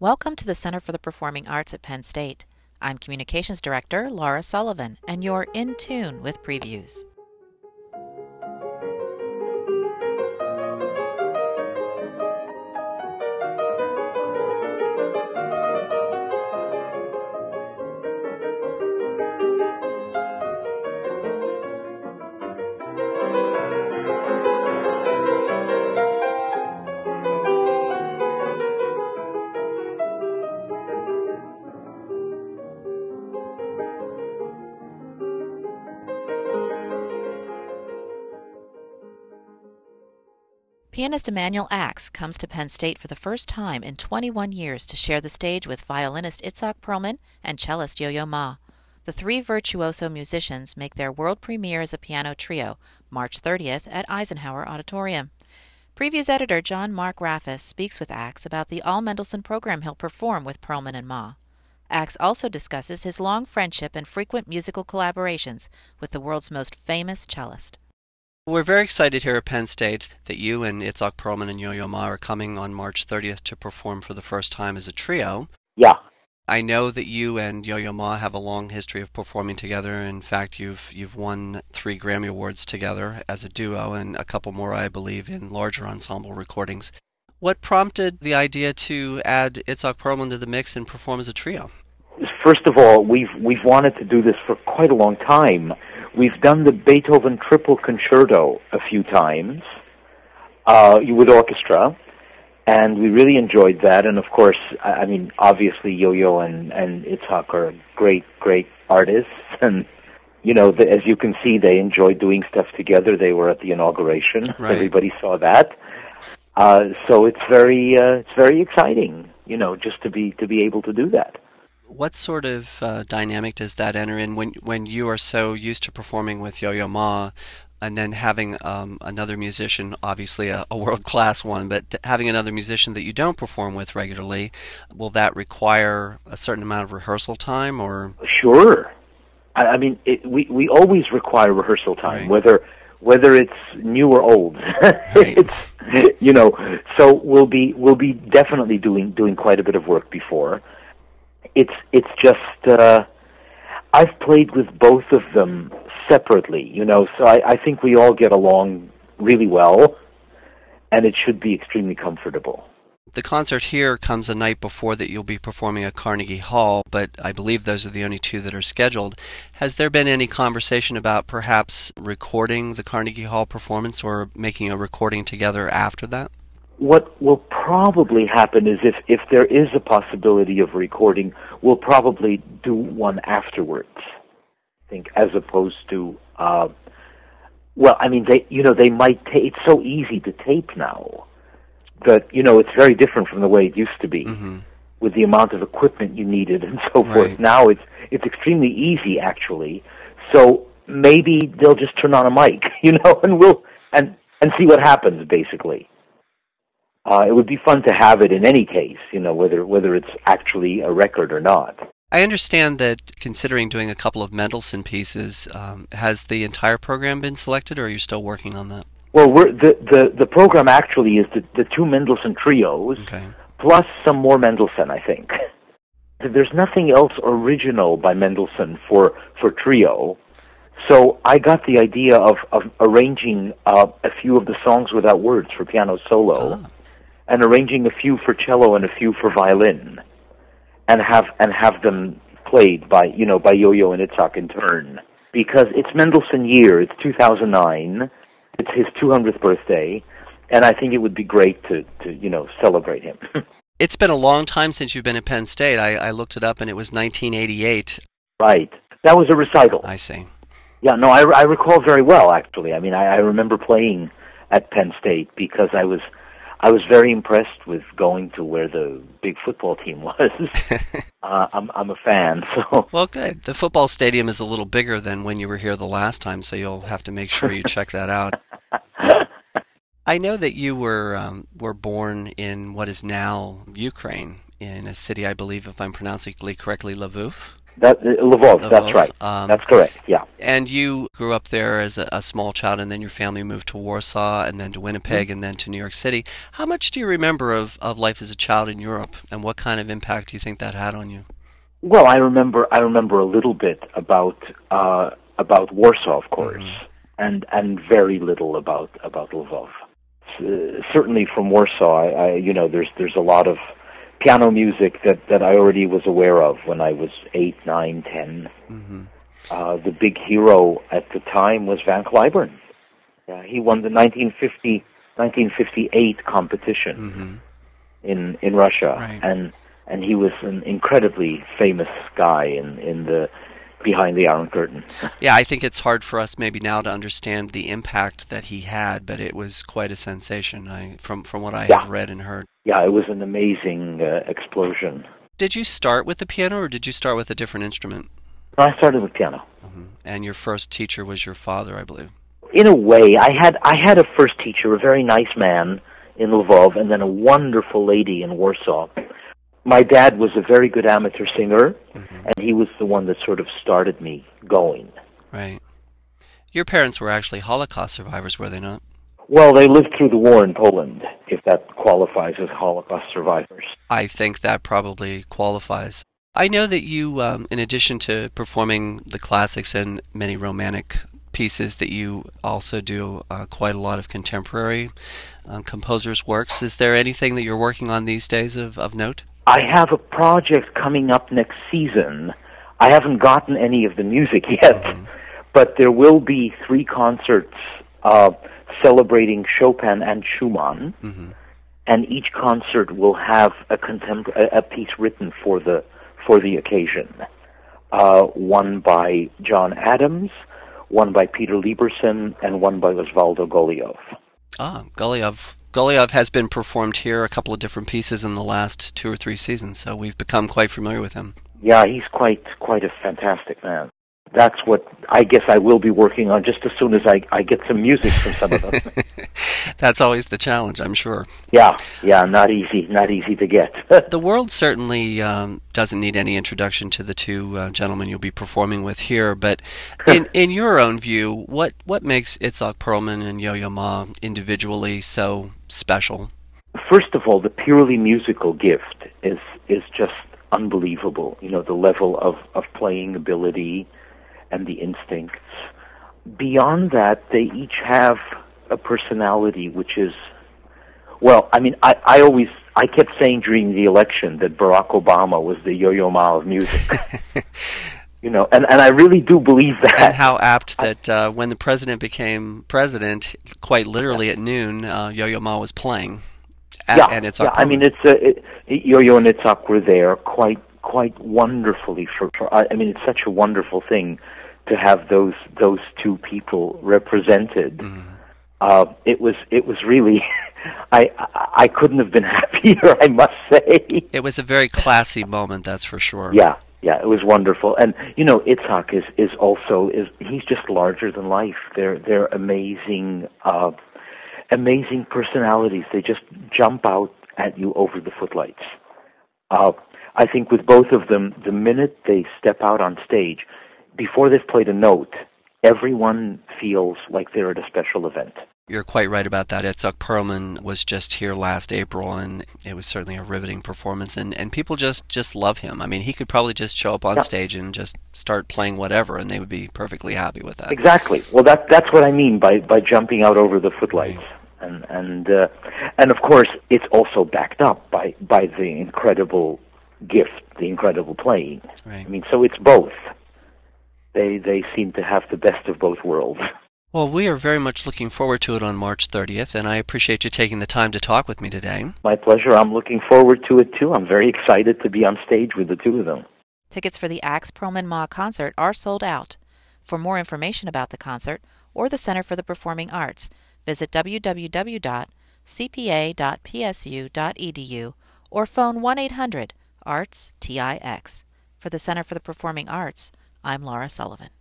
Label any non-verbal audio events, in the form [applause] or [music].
Welcome to the Center for the Performing Arts at Penn State. I'm Communications Director Laura Sullivan, and you're in tune with previews. Pianist Emanuel Ax comes to Penn State for the first time in 21 years to share the stage with violinist Itzhak Perlman and cellist Yo-Yo Ma. The three virtuoso musicians make their world premiere as a piano trio March 30th at Eisenhower Auditorium. Previews editor John Mark Rafacz speaks with Ax about the All Mendelssohn program he'll perform with Perlman and Ma. Ax also discusses his long friendship and frequent musical collaborations with the world's most famous cellist. We're very excited here at Penn State that you and Itzhak Perlman and Yo-Yo Ma are coming on March 30th to perform for the first time as a trio. Yeah. I know that you and Yo-Yo Ma have a long history of performing together. In fact, you've you've won three Grammy Awards together as a duo, and a couple more, I believe, in larger ensemble recordings. What prompted the idea to add Itzhak Perlman to the mix and perform as a trio? First of all, we've we've wanted to do this for quite a long time. We've done the Beethoven Triple Concerto a few times uh, with orchestra, and we really enjoyed that. And of course, I mean, obviously, Yo-Yo and and Itzhak are great, great artists, [laughs] and you know, the, as you can see, they enjoy doing stuff together. They were at the inauguration; right. everybody saw that. Uh, so it's very, uh, it's very exciting, you know, just to be to be able to do that what sort of uh, dynamic does that enter in when when you are so used to performing with Yo-Yo Ma, and then having um, another musician, obviously a, a world class one, but having another musician that you don't perform with regularly, will that require a certain amount of rehearsal time, or? Sure, I, I mean it, we we always require rehearsal time, right. whether whether it's new or old. [laughs] It's you know, so we'll be we'll be definitely doing doing quite a bit of work before it's it's just uh, I've played with both of them separately, you know, so I, I think we all get along really well, and it should be extremely comfortable. The concert here comes a night before that you'll be performing at Carnegie Hall, but I believe those are the only two that are scheduled. Has there been any conversation about perhaps recording the Carnegie Hall performance or making a recording together after that? What will probably happen is if, if there is a possibility of recording, we'll probably do one afterwards. I think, as opposed to, uh, well, I mean, they, you know, they might. Ta- it's so easy to tape now that you know it's very different from the way it used to be, mm-hmm. with the amount of equipment you needed and so Right. forth. Now it's it's extremely easy actually. So maybe they'll just turn on a mic, [laughs] you know, and we'll and and see what happens basically uh, it would be fun to have it in any case, you know, whether whether it's actually a record or not. I understand that considering doing a couple of Mendelssohn pieces, um, has the entire program been selected, or are you still working on that? Well, we're, the the the program actually is the the two Mendelssohn trios Okay. plus some more Mendelssohn, I think. There's nothing else original by Mendelssohn for for trio. So I got the idea of of arranging uh, a few of the songs without words for piano solo. Ah. And arranging a few for cello and a few for violin, and have and have them played by you know by Yo-Yo and Itzhak in turn. Because it's Mendelssohn year, it's 2009, it's his 200th birthday, and I think it would be great to to you know celebrate him. [laughs] It's been a long time since you've been at Penn State. I, I looked it up, and it was 1988. right, that was a recital. I see. Yeah, no, I, I recall very well actually. I mean, I, I remember playing at Penn State because I was I was very impressed with going to where the big football team was. [laughs] [laughs] uh, I'm I'm a fan, [laughs] so Well, good. The football stadium is a little bigger than when you were here the last time, so you'll have to make sure you check that out. I know that you were um, were born in what is now Ukraine, in a city, I believe, if I'm pronouncing it correctly, Lviv. That uh, Lvov, that's right. um, that's correct. Yeah. And you grew up there as a, a small child, and then your family moved to Warsaw, and then to Winnipeg, Mm-hmm. and then to New York City. How much do you remember of, of life as a child in Europe, and what kind of impact do you think that had on you? Well, I remember I remember a little bit about uh, about Warsaw, of course, Mhm. and and very little about about Lvov. S- certainly from Warsaw, I, I you know there's there's a lot of piano music that that I already was aware of when I was eight, nine, ten. hmm Uh, the big hero at the time was Van Cliburn. Yeah, he won the 1950 1958 competition hmm in in Russia, Right. and and he was an incredibly famous guy in in the behind the Iron Curtain. Yeah, I think it's hard for us maybe now to understand the impact that he had, but it was quite a sensation. I from from what I Yeah. have read and heard. Yeah, it was an amazing uh, explosion. Did you start with the piano, or did you start with a different instrument? I started with piano. hmm And your first teacher was your father, I believe. In a way, I had I had a first teacher, a very nice man in Lvov, and then a wonderful lady in Warsaw. My dad was a very good amateur singer, hmm and he was the one that sort of started me going. Right. Your parents were actually Holocaust survivors, were they not? Well, they lived through the war in Poland, if that qualifies as Holocaust survivors. I think that probably qualifies. I know that you, um, in addition to performing the classics and many romantic pieces, that you also do uh, quite a lot of contemporary uh, composers' works. Is there anything that you're working on these days of, of note? I have a project coming up next season. I haven't gotten any of the music [laughs] yet, Mhm. but there will be three concerts uh, celebrating Chopin and Schumann, hmm and each concert will have a contempor- a, a piece written for the for the occasion. Uh, one by John Adams, one by Peter Lieberson, and one by Osvaldo Golijov. Ah, Golijov. Golijov has been performed here a couple of different pieces in the last two or three seasons, so we've become quite familiar with him. Yeah, he's quite quite a fantastic man. That's what I guess I will be working on just as soon as I, I get some music from some of them. [laughs] That's always the challenge, I'm sure. yeah, yeah, not easy, not easy to get. [laughs] The world certainly um, doesn't need any introduction to the two uh, gentlemen you'll be performing with here, but [laughs] in, in your own view, what, what makes Itzhak Perlman and Yo-Yo Ma individually so special? First of all, the purely musical gift is is just unbelievable. You know, the level of, of playing ability and the instincts. Beyond that, they each have a personality which is well, I mean, I, I always I kept saying during the election that Barack Obama was the Yo-Yo Ma of music. [laughs] you know, and and I really do believe and that. how apt that uh, when the president became president, quite literally at noon, uh, Yo-Yo Ma was playing. At, yeah, and Itzhak yeah. I mean, it's a it, Yo-Yo and Itzhak were there quite quite wonderfully for. for I mean, it's such a wonderful thing to have those those two people represented. Mhm. Uh, it was it was really. I [laughs] I I couldn't have been [laughs] happier. I must say. It was a very classy moment, that's for sure. Yeah, yeah, it was wonderful. And you know, Itzhak is is also is he's just larger than life. They're they're amazing, uh, amazing personalities. They just jump out at you over the footlights. Uh, I think with both of them, the minute they step out on stage, before they've played a note, everyone feels like they're at a special event. You're quite right about that. Itzhak Perlman was just here last April, and it was certainly a riveting performance. And, and people just, just love him. I mean, he could probably just show up on Yeah. stage and just start playing whatever, and they would be perfectly happy with that. Exactly. Well, that that's what I mean by by jumping out over the footlights, and and uh, and of course it's also backed up by by the incredible gift, the incredible playing. Right. I mean, so it's both. They they seem to have the best of both worlds. Well, we are very much looking forward to it on March 30th, and I appreciate you taking the time to talk with me today. My pleasure. I'm looking forward to it too. I'm very excited to be on stage with the two of them. Tickets for the Ax Perlman Ma concert are sold out. For more information about the concert or the Center for the Performing Arts, visit www.cpa.psu.edu or phone 1 800 ARTS TIX. For the Center for the Performing Arts, I'm Laura Sullivan.